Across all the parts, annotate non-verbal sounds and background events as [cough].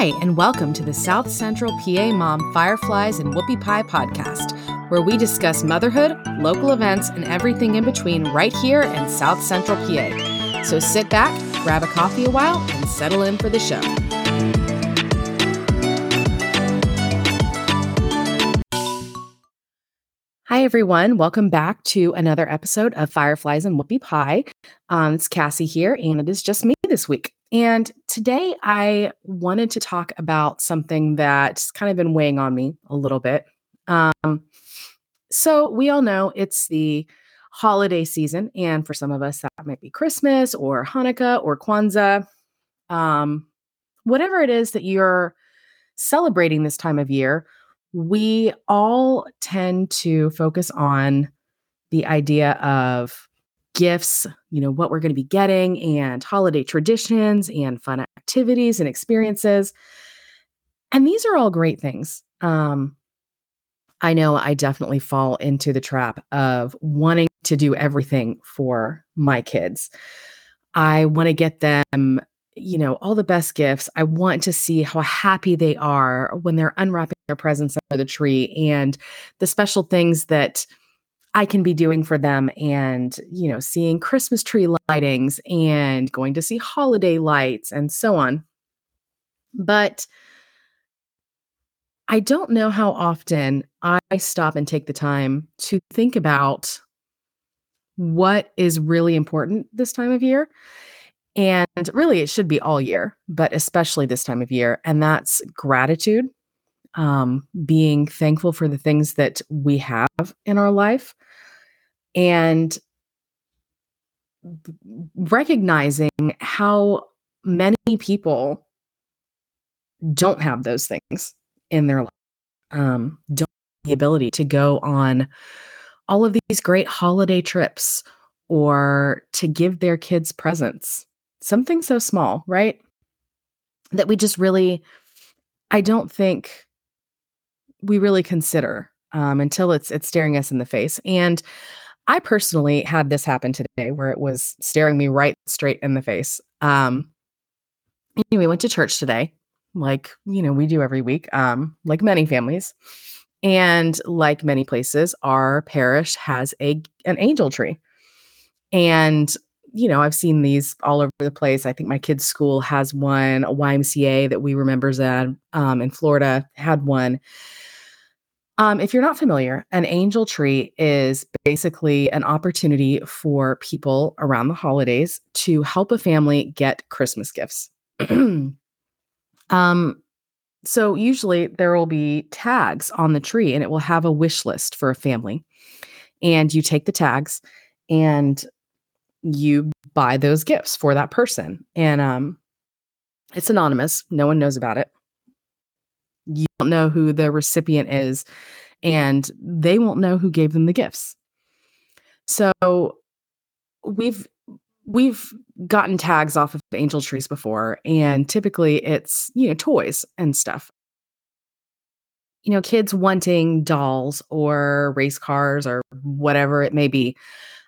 Hi, and welcome to the South Central PA Mom Fireflies and Whoopie Pie podcast, where we discuss motherhood, local events, and everything in between right here in South Central PA. So sit back, grab a coffee a while, and settle in for the show. Hi, everyone. Welcome back to another episode of Fireflies and Whoopie Pie. Um, it's Cassie here, and it is just me this week. And today I wanted to talk about something that's kind of been weighing on me a little bit. Um, so, we all know it's the holiday season, and for some of us, that might be Christmas or Hanukkah or Kwanzaa. Um, whatever it is that you're celebrating this time of year, we all tend to focus on the idea of gifts, you know, what we're going to be getting, and holiday traditions and fun activities and experiences. And these are all great things. Um, I know I definitely fall into the trap of wanting to do everything for my kids. I want to get them, you know, all the best gifts. I want to see how happy they are when they're unwrapping their presents under the tree and the special things that I can be doing for them and, you know, seeing Christmas tree lightings and going to see holiday lights and so on. But I don't know how often I stop and take the time to think about what is really important this time of year. And really, it should be all year, but especially this time of year. And that's gratitude, um, being thankful for the things that we have in our life and recognizing how many people don't have those things in their life um, don't have the ability to go on all of these great holiday trips or to give their kids presents something so small right? That we just really i don't think we really consider um, until it's it's staring us in the face. And I personally had this happen today where it was staring me right straight in the face. Um, anyway, went to church today, like you know we do every week, um, like many families, and like many places, our parish has a an angel tree, and you know I've seen these all over the place. I think my kids' school has one, a YMCA that we remember that um, in Florida had one um, if you're not familiar, an angel tree is basically an opportunity for people around the holidays to help a family get Christmas gifts. [clears throat] um, so usually there will be tags on the tree and it will have a wish list for a family. And you take the tags and you buy those gifts for that person. And um, it's anonymous, no one knows about it you don't know who the recipient is and they won't know who gave them the gifts. So we've we've gotten tags off of angel trees before and typically it's, you know, toys and stuff. You know, kids wanting dolls or race cars or whatever it may be.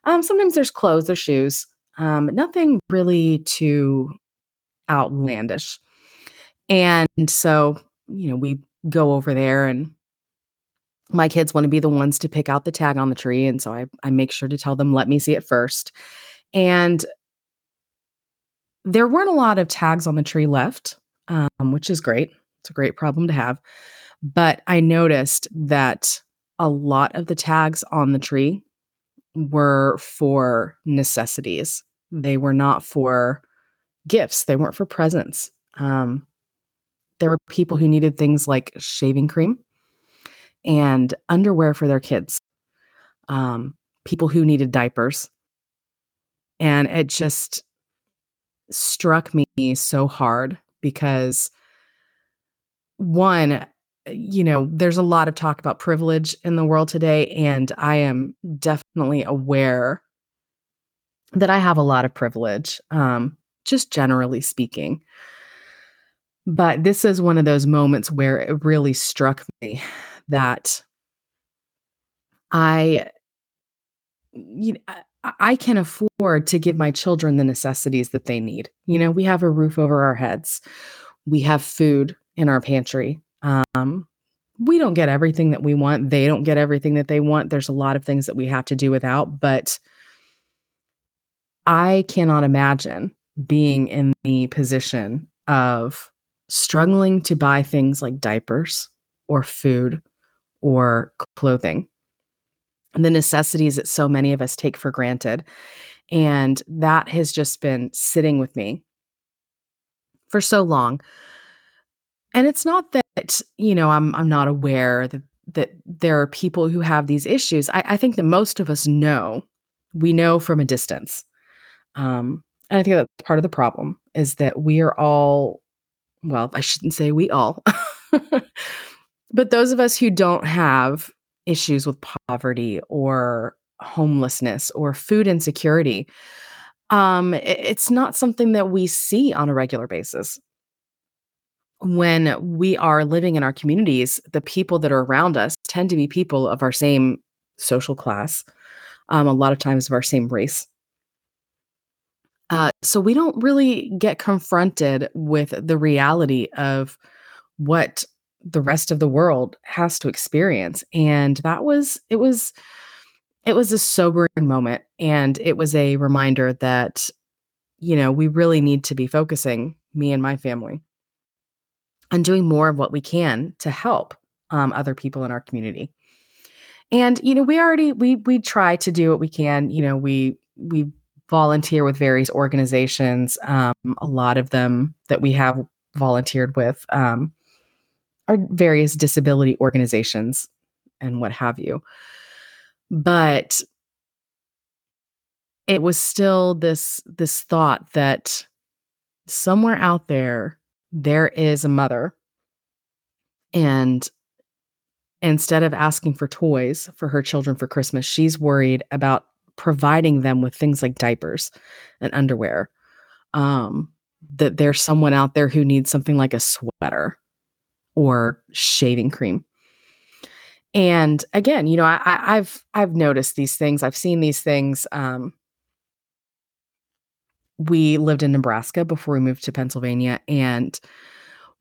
Um, sometimes there's clothes or shoes. Um, nothing really too outlandish. And so you know, we go over there and my kids want to be the ones to pick out the tag on the tree. And so I, I make sure to tell them, let me see it first. And there weren't a lot of tags on the tree left, um, which is great. It's a great problem to have. But I noticed that a lot of the tags on the tree were for necessities. They were not for gifts, they weren't for presents. Um, there were people who needed things like shaving cream and underwear for their kids, um, people who needed diapers. And it just struck me so hard because, one, you know, there's a lot of talk about privilege in the world today, and I am definitely aware that I have a lot of privilege, um, just generally speaking. But this is one of those moments where it really struck me that I you know, I can afford to give my children the necessities that they need. You know, we have a roof over our heads. We have food in our pantry. Um, we don't get everything that we want. They don't get everything that they want. There's a lot of things that we have to do without, but I cannot imagine being in the position of struggling to buy things like diapers or food or clothing, the necessities that so many of us take for granted. And that has just been sitting with me for so long. And it's not that, you know, I'm I'm not aware that that there are people who have these issues. I, I think that most of us know, we know from a distance. Um, and I think that's part of the problem is that we are all, well, I shouldn't say we all, [laughs] but those of us who don't have issues with poverty or homelessness or food insecurity, um, it, it's not something that we see on a regular basis. When we are living in our communities, the people that are around us tend to be people of our same social class, um, a lot of times of our same race. Uh, so we don't really get confronted with the reality of what the rest of the world has to experience and that was it was it was a sobering moment and it was a reminder that you know we really need to be focusing me and my family on doing more of what we can to help um, other people in our community and you know we already we we try to do what we can you know we we volunteer with various organizations um, a lot of them that we have volunteered with um, are various disability organizations and what have you. But it was still this this thought that somewhere out there there is a mother and instead of asking for toys for her children for Christmas, she's worried about providing them with things like diapers and underwear. Um, that there's someone out there who needs something like a sweater or shaving cream. And again, you know, I, have I've noticed these things. I've seen these things. Um, we lived in Nebraska before we moved to Pennsylvania, and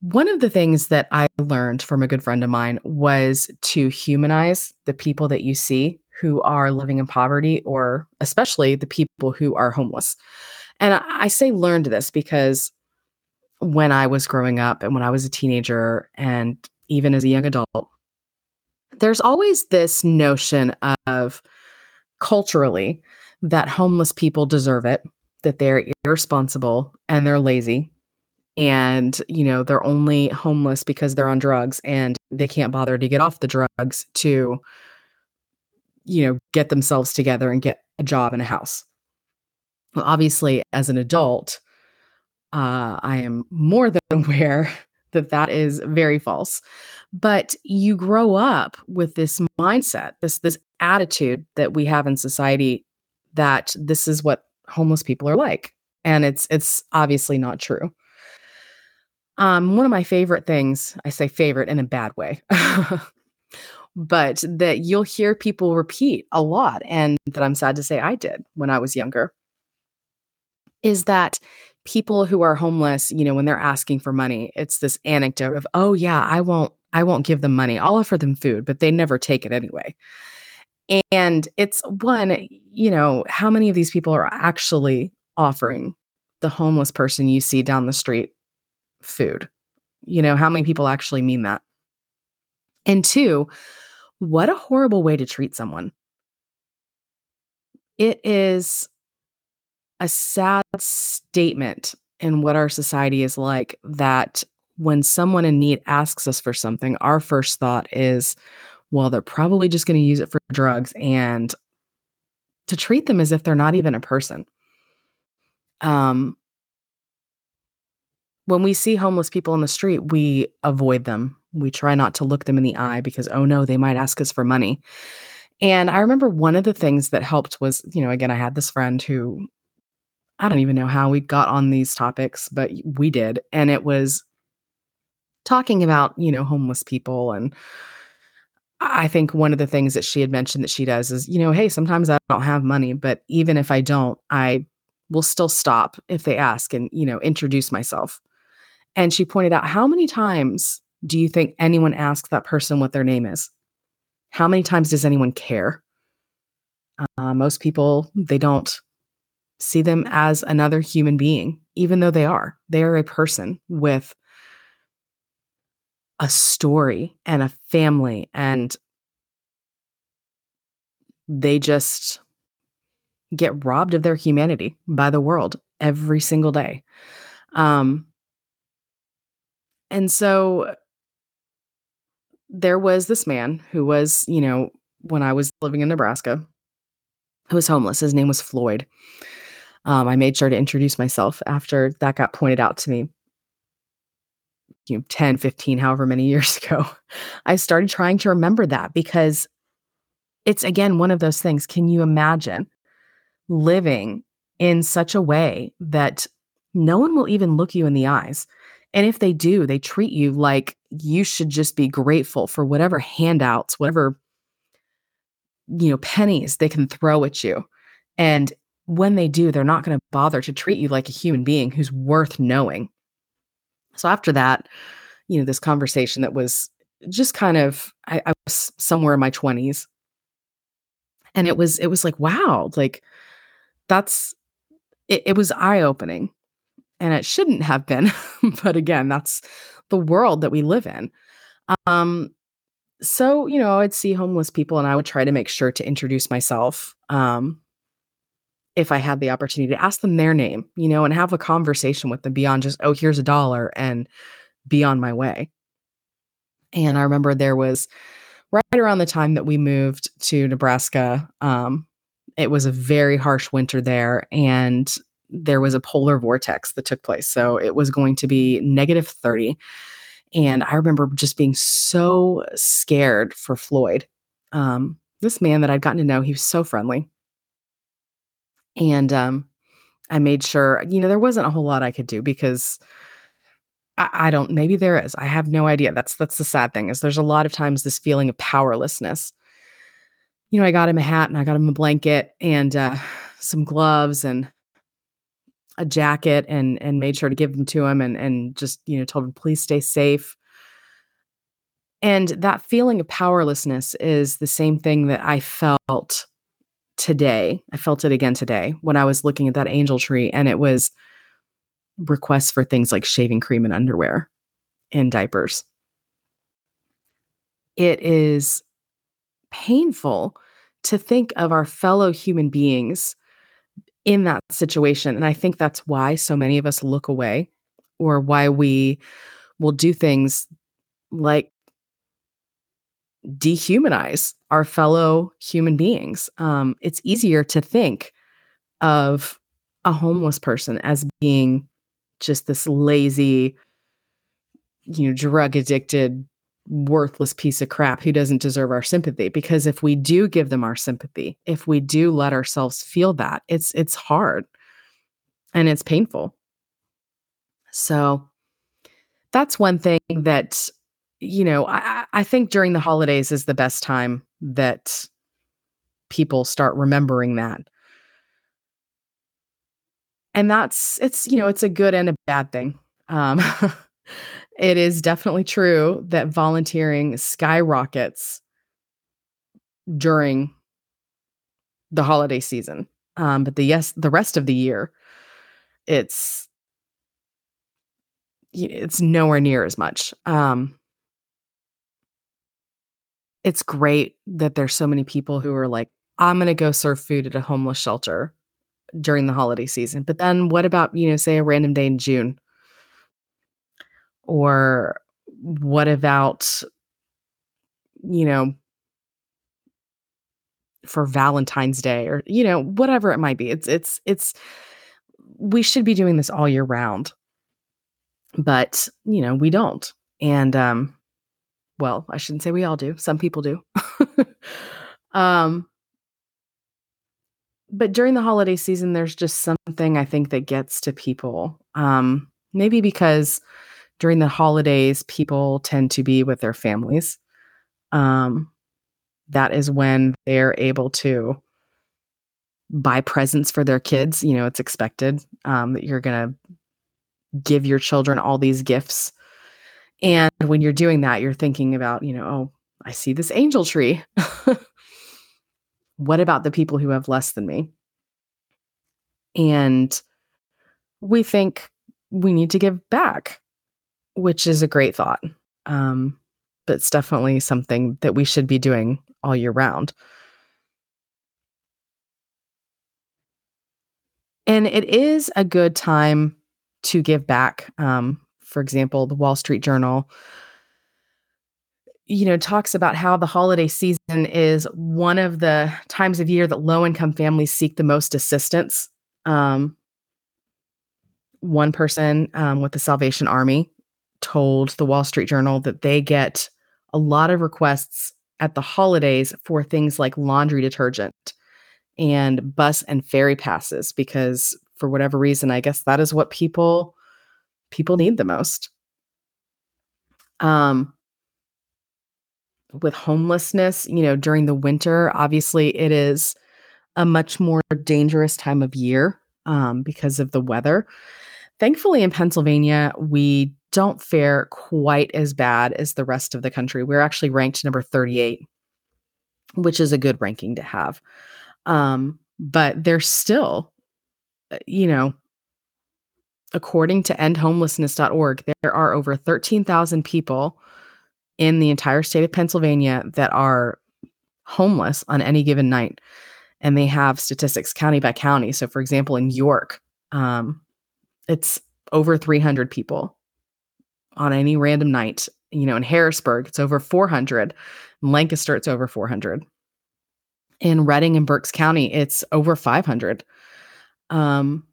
one of the things that I learned from a good friend of mine was to humanize the people that you see who are living in poverty, or especially the people who are homeless. And I, say learned this because when I was growing up and when I was a teenager and even as a young adult, there's always this notion of culturally that homeless people deserve it, that they're irresponsible and they're lazy. And, you know, they're only homeless because they're on drugs and they can't bother to get off the drugs to, you know, get themselves together and get a job and a house. Well, obviously, as an adult, uh, I am more than [laughs] aware that that is very false. But you grow up with this mindset, this this attitude that we have in society that this is what homeless people are like, and it's it's obviously not true. Um, one of my favorite things, I say favorite in a bad way, [laughs] but that you'll hear people repeat a lot, and that I'm sad to say I did when I was younger, is that people who are homeless, you know, when they're asking for money, it's this anecdote of, "Oh yeah, I won't I won't give them money. I'll offer them food, but they never take it anyway." And it's one, you know, how many of these people are actually offering the homeless person you see down the street food? You know, how many people actually mean that? And two, what a horrible way to treat someone. It is a sad statement in what our society is like that when someone in need asks us for something, our first thought is, well, they're probably just going to use it for drugs and to treat them as if they're not even a person. Um, when we see homeless people in the street, we avoid them. We try not to look them in the eye because, oh no, they might ask us for money. And I remember one of the things that helped was, you know, again, I had this friend who I don't even know how we got on these topics, but we did. And it was talking about, you know, homeless people. And I think one of the things that she had mentioned that she does is, you know, hey, sometimes I don't have money, but even if I don't, I will still stop if they ask and, you know, introduce myself. And she pointed out, how many times do you think anyone asks that person what their name is? How many times does anyone care? Uh, most people, they don't see them as another human being, even though they are. They are a person with a story and a family, and they just get robbed of their humanity by the world every single day. Um, and so there was this man who was, you know, when I was living in Nebraska, who was homeless. His name was Floyd. Um, I made sure to introduce myself after that got pointed out to me, you know, 10, 15, however many years [laughs] ago. I started trying to remember that because it's again one of those things. Can you imagine living in such a way that no one will even look you in the eyes? And if they do, they treat you like you should just be grateful for whatever handouts, whatever you know, pennies they can throw at you. And when they do, they're not going to bother to treat you like a human being who's worth knowing. So after that, you know, this conversation that was just kind of I, I was somewhere in my 20s. And it was it was like, wow, like that's it, it was eye-opening. And it shouldn't have been. [laughs] but again, that's the world that we live in. Um, so, you know, I'd see homeless people and I would try to make sure to introduce myself. Um, if I had the opportunity to ask them their name, you know, and have a conversation with them beyond just, oh, here's a dollar and be on my way. And I remember there was right around the time that we moved to Nebraska, um, it was a very harsh winter there. And there was a polar vortex that took place. So it was going to be negative 30. And I remember just being so scared for Floyd. Um, this man that I'd gotten to know, he was so friendly. And um, I made sure, you know, there wasn't a whole lot I could do because I, I don't, maybe there is. I have no idea. That's that's the sad thing, is there's a lot of times this feeling of powerlessness. You know, I got him a hat and I got him a blanket and uh, some gloves and a jacket and and made sure to give them to him and and just you know told him please stay safe and that feeling of powerlessness is the same thing that i felt today i felt it again today when i was looking at that angel tree and it was requests for things like shaving cream and underwear and diapers it is painful to think of our fellow human beings in that situation. And I think that's why so many of us look away or why we will do things like dehumanize our fellow human beings. Um, it's easier to think of a homeless person as being just this lazy, you know, drug addicted worthless piece of crap who doesn't deserve our sympathy because if we do give them our sympathy if we do let ourselves feel that it's it's hard and it's painful so that's one thing that you know i i think during the holidays is the best time that people start remembering that and that's it's you know it's a good and a bad thing um [laughs] it is definitely true that volunteering skyrockets during the holiday season. Um, but the yes, the rest of the year, it's it's nowhere near as much. Um, it's great that there's so many people who are like, I'm going to go serve food at a homeless shelter during the holiday season. But then what about, you know, say a random day in June or what about, you know, for Valentine's Day or, you know, whatever it might be. It's, it's, it's, we should be doing this all year round. But, you know, we don't. And, um, well, I shouldn't say we all do. Some people do. [laughs] um, but during the holiday season, there's just something I think that gets to people. Um, maybe because during the holidays, people tend to be with their families. Um, that is when they're able to buy presents for their kids. You know, it's expected um, that you're going to give your children all these gifts. And when you're doing that, you're thinking about, you know, oh, I see this angel tree. [laughs] what about the people who have less than me? And we think we need to give back, which is a great thought. Um, but it's definitely something that we should be doing all year round. And it is a good time to give back. Um, for example, the Wall Street Journal, you know, talks about how the holiday season is one of the times of year that low income families seek the most assistance. Um, one person um, with the Salvation Army told the Wall Street Journal that they get a lot of requests at the holidays for things like laundry detergent and bus and ferry passes because for whatever reason I guess that is what people people need the most. Um with homelessness, you know, during the winter, obviously it is a much more dangerous time of year um, because of the weather. Thankfully, in Pennsylvania, we don't fare quite as bad as the rest of the country. We're actually ranked number 38, which is a good ranking to have. Um, but there's still, uh, you know, according to endhomelessness.org, there are over 13,000 people in the entire state of Pennsylvania that are homeless on any given night. And they have statistics county by county. So, for example, in York, um, it's over 300 people on any random night. You know, in Harrisburg, it's over 400. In Lancaster, it's over 400. In Reading and Berks County, it's over 500. Um,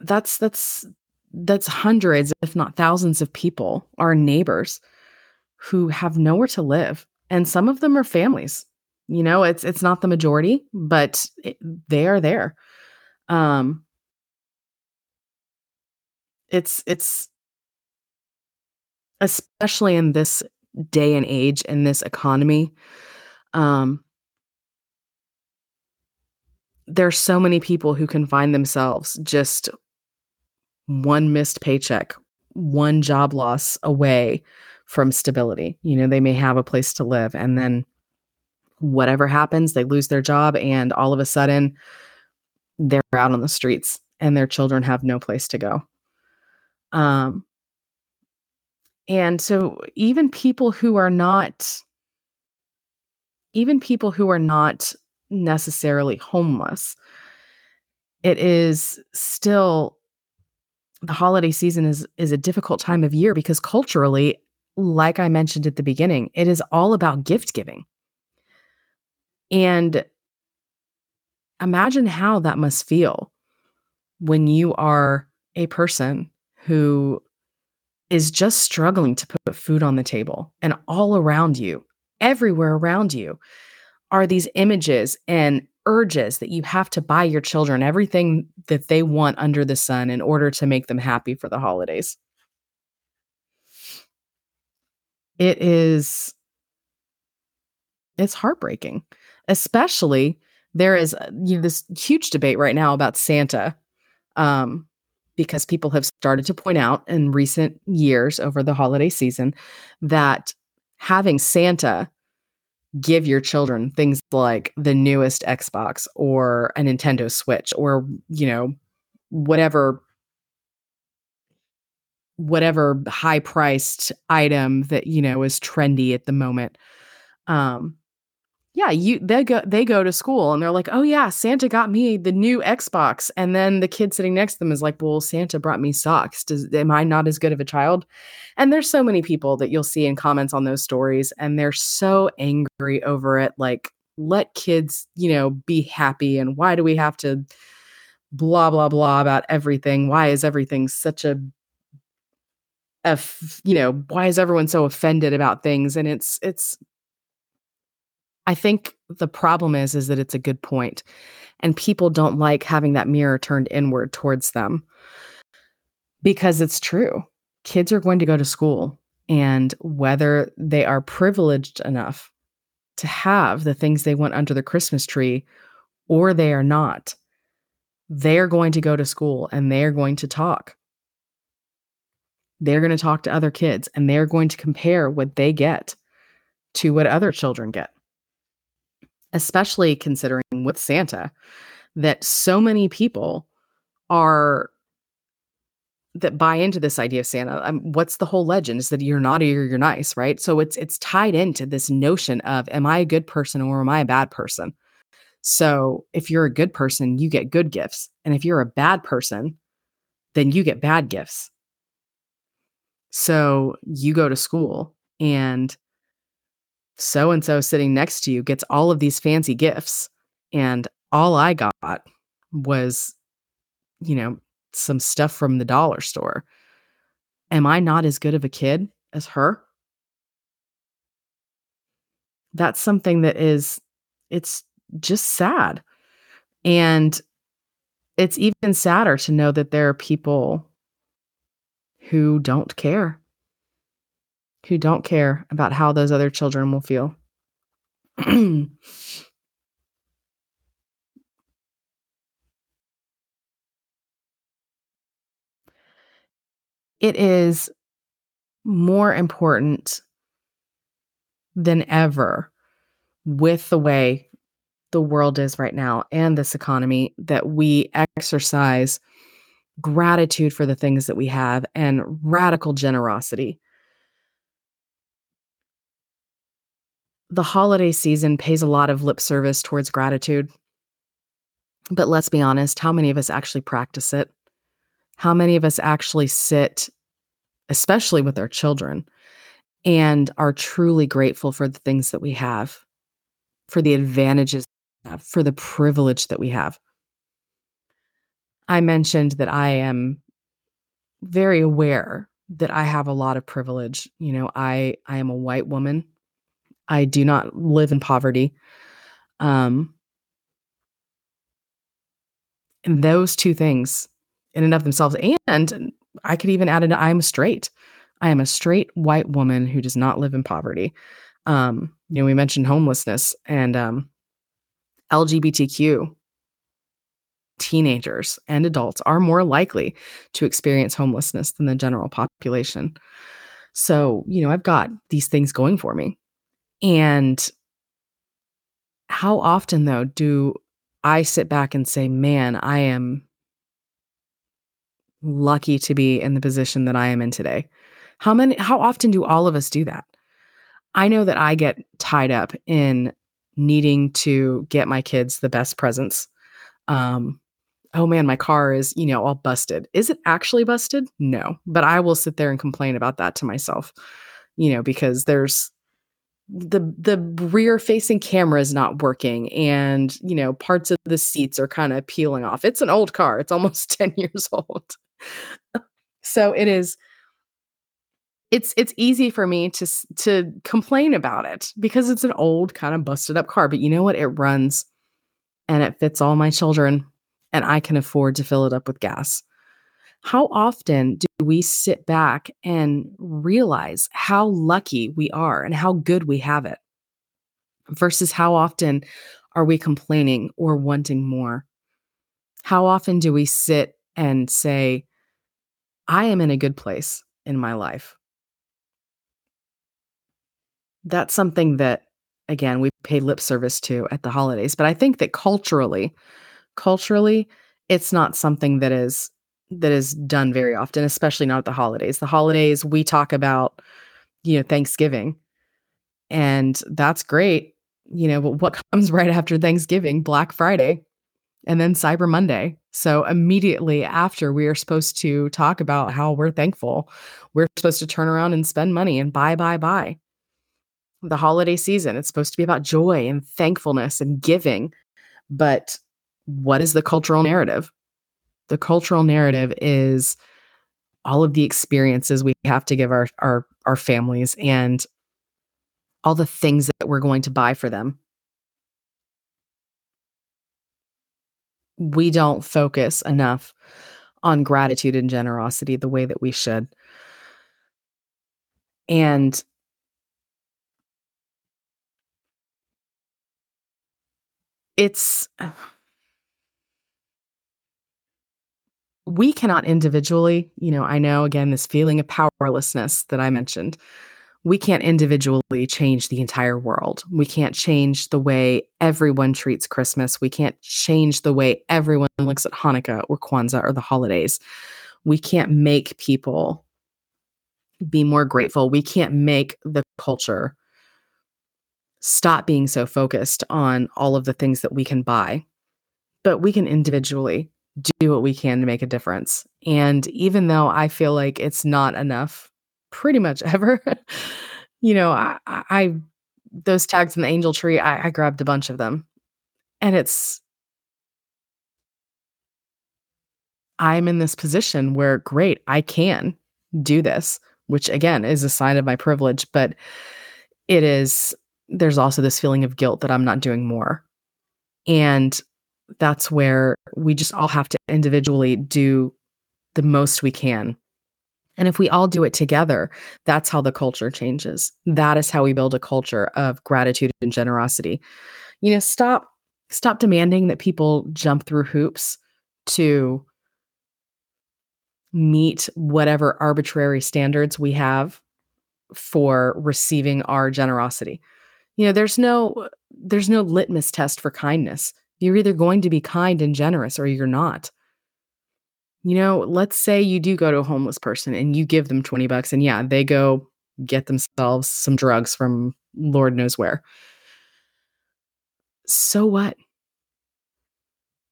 that's that's that's hundreds, if not thousands, of people, our neighbors, who have nowhere to live, and some of them are families. You know, it's it's not the majority, but it, they are there. Um, it's it's especially in this day and age in this economy um there's so many people who can find themselves just one missed paycheck, one job loss away from stability. You know, they may have a place to live and then whatever happens, they lose their job and all of a sudden they're out on the streets and their children have no place to go. Um, and so even people who are not even people who are not necessarily homeless it is still the holiday season is is a difficult time of year because culturally like i mentioned at the beginning it is all about gift giving. And imagine how that must feel when you are a person who is just struggling to put food on the table and all around you, everywhere around you, are these images and urges that you have to buy your children everything that they want under the sun in order to make them happy for the holidays. It is it's heartbreaking. Especially there is you know, this huge debate right now about Santa. Um, because people have started to point out in recent years over the holiday season that having Santa give your children things like the newest Xbox or a Nintendo Switch or, you know, whatever whatever high priced item that you know is trendy at the moment. Um yeah, you they go they go to school and they're like, "Oh yeah, Santa got me the new Xbox." And then the kid sitting next to them is like, "Well, Santa brought me socks. Does am I not as good of a child?" And there's so many people that you'll see in comments on those stories and they're so angry over it like let kids, you know, be happy and why do we have to blah blah blah about everything? Why is everything such a a you know, why is everyone so offended about things? And it's it's I think the problem is is that it's a good point and people don't like having that mirror turned inward towards them. Because it's true. Kids are going to go to school and whether they are privileged enough to have the things they want under the Christmas tree or they are not, they're going to go to school and they're going to talk. They're going to talk to other kids and they're going to compare what they get to what other children get. Especially considering with Santa that so many people are that buy into this idea of Santa. Um, what's the whole legend? Is that you're naughty or you're nice, right? So it's it's tied into this notion of am I a good person or am I a bad person? So if you're a good person, you get good gifts, and if you're a bad person, then you get bad gifts. So you go to school and so and so sitting next to you gets all of these fancy gifts and all I got was you know some stuff from the dollar store. Am I not as good of a kid as her? That's something that is, it's just sad. And it's even sadder to know that there are people who don't care, who don't care about how those other children will feel. it is more important than ever with the way the world is right now and this economy that we exercise gratitude for the things that we have and radical generosity. The holiday season pays a lot of lip service towards gratitude. But let's be honest, how many of us actually practice it? how many of us actually sit, especially with our children, and are truly grateful for the things that we have, for the advantages, for the privilege that we have. I mentioned that I am very aware that I have a lot of privilege. You know, I I am a white woman. I do not live in poverty. Um and those two things in and of themselves. And I could even add it. I'm straight. I am a straight white woman who does not live in poverty. Um, you know, we mentioned homelessness and um, LGBTQ teenagers and adults are more likely to experience homelessness than the general population. So, you know, I've got these things going for me. And how often, though, do I sit back and say, man, I am lucky to be in the position that I am in today. How many how often do all of us do that? I know that I get tied up in needing to get my kids the best presents. Um oh man, my car is, you know, all busted. Is it actually busted? No, but I will sit there and complain about that to myself. You know, because there's the the rear facing camera is not working and you know parts of the seats are kind of peeling off. It's an old car. It's almost [laughs] 10 years old. So it is it's it's easy for me to to complain about it because it's an old kind of busted up car but you know what? It runs and it fits all my children and I can afford to fill it up with gas. How often do we sit back and realize how lucky we are and how good we have it versus how often are we complaining or wanting more? How often do we sit and say, I am in a good place in my life. That's something that, again, we pay lip service to at the holidays. But I think that culturally, culturally, it's not something that is that is done very often, especially not at the holidays. The holidays we talk about, you know, Thanksgiving, and that's great, you know. But what [laughs] comes right after Thanksgiving? Black Friday, and then Cyber Monday. So immediately after, we are supposed to talk about how we're thankful. We're supposed to turn around and spend money and buy, buy, buy. The holiday season, it's supposed to be about joy and thankfulness and giving. But what is the cultural narrative? The cultural narrative is all of the experiences we have to give our our our families and all the things that we're going to buy for them we don't focus enough on gratitude and generosity the way that we should. And it's we cannot individually, you know, I know again, this feeling of powerlessness that I mentioned, we can't individually change the entire world. We can't change the way everyone treats Christmas. We can't change the way everyone looks at Hanukkah or Kwanzaa or the holidays. We can't make people be more grateful. We can't make the culture stop being so focused on all of the things that we can buy. But we can individually do what we can to make a difference. And even though I feel like it's not enough pretty much [laughs] ever, you know, I, I, those tags in the angel tree, I, I grabbed a bunch of them. And it's I'm in this position where great, I can do this, which again is a sign of my privilege, but it is there's also this feeling of guilt that I'm not doing more. And that's where we just all have to individually do the most we can. And if we all do it together, that's how the culture changes. That is how we build a culture of gratitude and generosity. You know, stop stop demanding that people jump through hoops to meet whatever arbitrary standards we have for receiving our generosity. You know, there's no there's no litmus test for kindness. You're either going to be kind and generous or you're not. You know, let's say you do go to a homeless person and you give them 20 bucks and yeah, they go get themselves some drugs from Lord knows where. So what?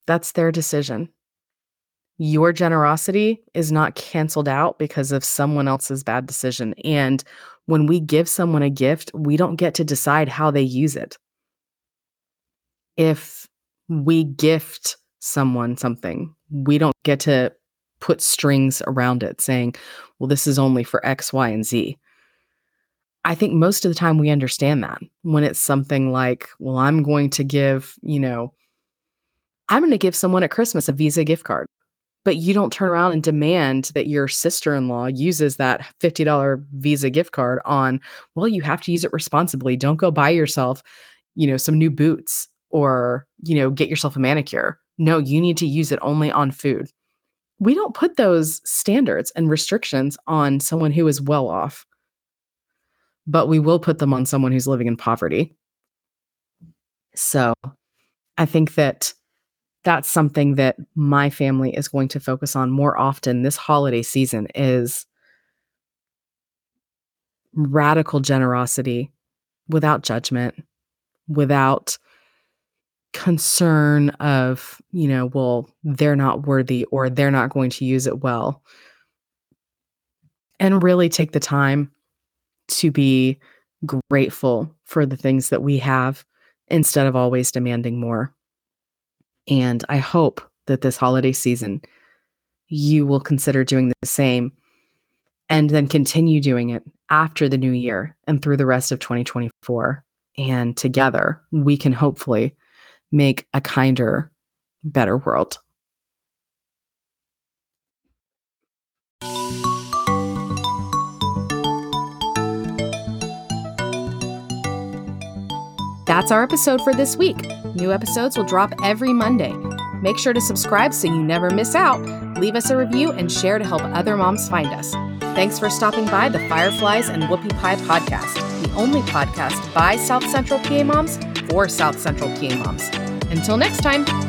That's their decision. Your generosity is not canceled out because of someone else's bad decision. And when we give someone a gift, we don't get to decide how they use it. If we gift someone something. We don't get to put strings around it saying, well, this is only for X, Y, and Z. I think most of the time we understand that when it's something like, well, I'm going to give, you know, I'm going to give someone at Christmas a Visa gift card. But you don't turn around and demand that your sister in law uses that $50 Visa gift card on, well, you have to use it responsibly. Don't go buy yourself, you know, some new boots or, you know, get yourself a manicure. No, you need to use it only on food. We don't put those standards and restrictions on someone who is well off, but we will put them on someone who's living in poverty. So I think that that's something that my family is going to focus on more often this holiday season is radical generosity without judgment, without concern of, you know, well, they're not worthy or they're not going to use it well. And really take the time to be grateful for the things that we have instead of always demanding more. And I hope that this holiday season, you will consider doing the same and then continue doing it after the new year and through the rest of 2024. And together, we can hopefully make a kinder, better world. That's our episode for this week. New episodes will drop every Monday. Make sure to subscribe so you never miss out. Leave us a review and share to help other moms find us. Thanks for stopping by the Fireflies and Whoopie Pie podcast, the only podcast by South Central PA moms for South Central PA moms. Until next time.